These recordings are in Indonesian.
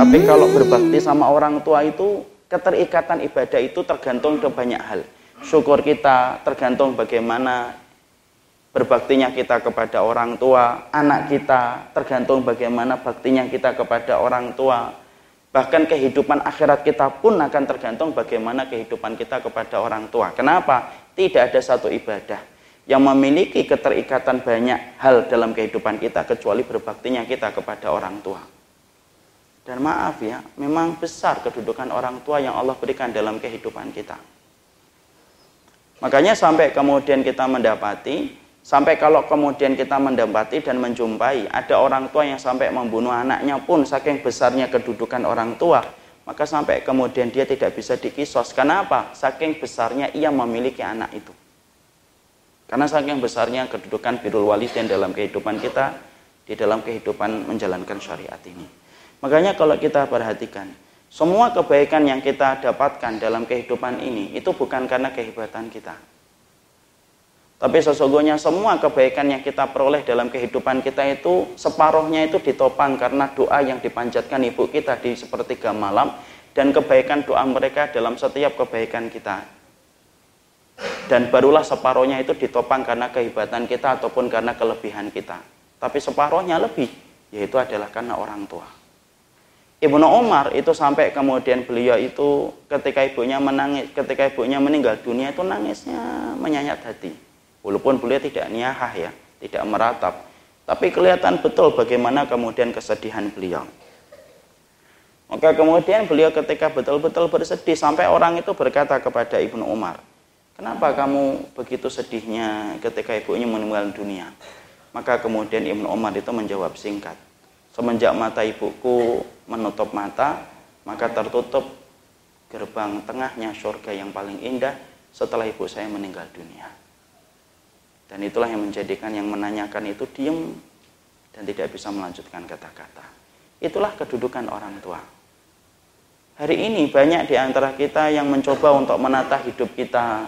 Tapi kalau berbakti sama orang tua itu keterikatan ibadah itu tergantung ke banyak hal. Syukur kita tergantung bagaimana berbaktinya kita kepada orang tua, anak kita tergantung bagaimana baktinya kita kepada orang tua. Bahkan kehidupan akhirat kita pun akan tergantung bagaimana kehidupan kita kepada orang tua. Kenapa? Tidak ada satu ibadah yang memiliki keterikatan banyak hal dalam kehidupan kita kecuali berbaktinya kita kepada orang tua. Dan maaf ya, memang besar kedudukan orang tua yang Allah berikan dalam kehidupan kita. Makanya sampai kemudian kita mendapati, sampai kalau kemudian kita mendapati dan menjumpai ada orang tua yang sampai membunuh anaknya pun saking besarnya kedudukan orang tua, maka sampai kemudian dia tidak bisa dikisos. Kenapa? Saking besarnya ia memiliki anak itu. Karena saking besarnya kedudukan birul walidin dalam kehidupan kita, di dalam kehidupan menjalankan syariat ini. Makanya kalau kita perhatikan, semua kebaikan yang kita dapatkan dalam kehidupan ini itu bukan karena kehebatan kita. Tapi sesungguhnya semua kebaikan yang kita peroleh dalam kehidupan kita itu separuhnya itu ditopang karena doa yang dipanjatkan ibu kita di sepertiga malam dan kebaikan doa mereka dalam setiap kebaikan kita. Dan barulah separuhnya itu ditopang karena kehebatan kita ataupun karena kelebihan kita. Tapi separuhnya lebih, yaitu adalah karena orang tua. Ibnu Umar itu sampai kemudian beliau itu ketika ibunya menangis, ketika ibunya meninggal dunia itu nangisnya menyayat hati. Walaupun beliau tidak niahah ya, tidak meratap. Tapi kelihatan betul bagaimana kemudian kesedihan beliau. Maka kemudian beliau ketika betul-betul bersedih sampai orang itu berkata kepada Ibnu Umar, "Kenapa kamu begitu sedihnya ketika ibunya meninggal dunia?" Maka kemudian Ibnu Umar itu menjawab singkat, Semenjak mata ibuku menutup mata, maka tertutup gerbang tengahnya surga yang paling indah setelah ibu saya meninggal dunia. Dan itulah yang menjadikan yang menanyakan itu diem dan tidak bisa melanjutkan kata-kata. Itulah kedudukan orang tua. Hari ini banyak di antara kita yang mencoba untuk menata hidup kita.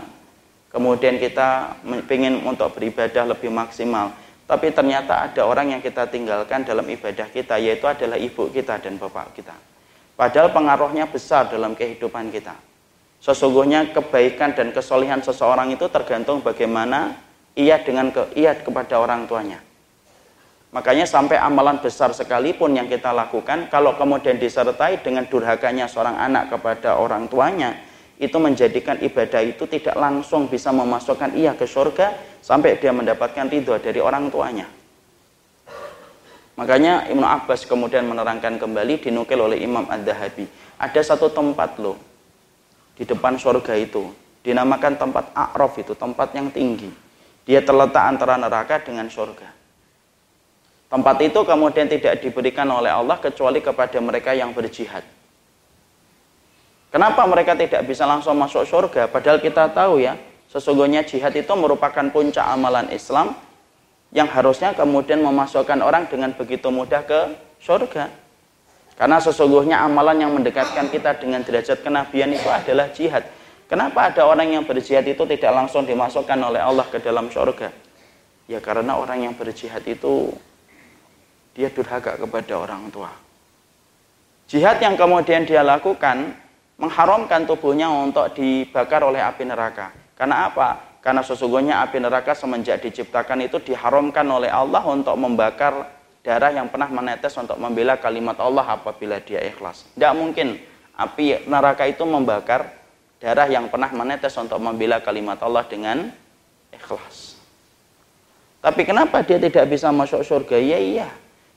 Kemudian kita ingin untuk beribadah lebih maksimal. Tapi ternyata ada orang yang kita tinggalkan dalam ibadah kita, yaitu adalah ibu kita dan bapak kita. Padahal pengaruhnya besar dalam kehidupan kita. Sesungguhnya kebaikan dan kesolehan seseorang itu tergantung bagaimana ia dengan ke, ia kepada orang tuanya. Makanya sampai amalan besar sekalipun yang kita lakukan, kalau kemudian disertai dengan durhakanya seorang anak kepada orang tuanya, itu menjadikan ibadah itu tidak langsung bisa memasukkan ia ke surga, sampai dia mendapatkan ridho dari orang tuanya. Makanya Ibnu Abbas kemudian menerangkan kembali dinukil oleh Imam Ad-Dahabi. Ada satu tempat loh di depan surga itu dinamakan tempat A'raf itu, tempat yang tinggi. Dia terletak antara neraka dengan surga. Tempat itu kemudian tidak diberikan oleh Allah kecuali kepada mereka yang berjihad. Kenapa mereka tidak bisa langsung masuk surga? Padahal kita tahu ya, Sesungguhnya jihad itu merupakan puncak amalan Islam yang harusnya kemudian memasukkan orang dengan begitu mudah ke surga. Karena sesungguhnya amalan yang mendekatkan kita dengan derajat kenabian itu adalah jihad. Kenapa ada orang yang berjihad itu tidak langsung dimasukkan oleh Allah ke dalam surga? Ya karena orang yang berjihad itu dia durhaka kepada orang tua. Jihad yang kemudian dia lakukan mengharamkan tubuhnya untuk dibakar oleh api neraka. Karena apa? Karena sesungguhnya api neraka semenjak diciptakan itu diharamkan oleh Allah untuk membakar darah yang pernah menetes untuk membela kalimat Allah apabila dia ikhlas. Tidak mungkin api neraka itu membakar darah yang pernah menetes untuk membela kalimat Allah dengan ikhlas. Tapi kenapa dia tidak bisa masuk surga? Ya iya.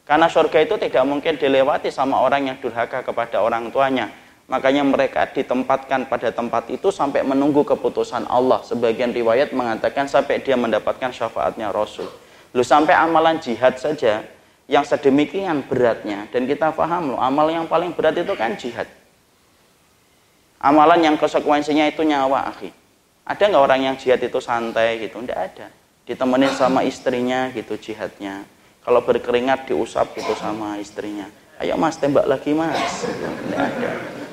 Karena surga itu tidak mungkin dilewati sama orang yang durhaka kepada orang tuanya Makanya mereka ditempatkan pada tempat itu sampai menunggu keputusan Allah. Sebagian riwayat mengatakan sampai dia mendapatkan syafaatnya Rasul. Lu sampai amalan jihad saja yang sedemikian beratnya dan kita paham loh amal yang paling berat itu kan jihad. Amalan yang konsekuensinya itu nyawa, akhi. Ada nggak orang yang jihad itu santai gitu? Tidak ada. Ditemenin sama istrinya gitu jihadnya. Kalau berkeringat diusap gitu sama istrinya. Ayo mas tembak lagi mas. Tidak ada.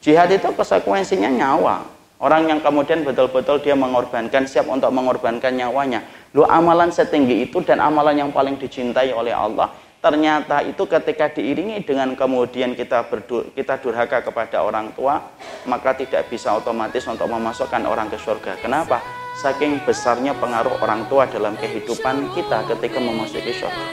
Jihad itu konsekuensinya nyawa. Orang yang kemudian betul-betul dia mengorbankan, siap untuk mengorbankan nyawanya. Lu amalan setinggi itu dan amalan yang paling dicintai oleh Allah ternyata itu ketika diiringi dengan kemudian kita berdur, kita durhaka kepada orang tua maka tidak bisa otomatis untuk memasukkan orang ke surga kenapa saking besarnya pengaruh orang tua dalam kehidupan kita ketika memasuki surga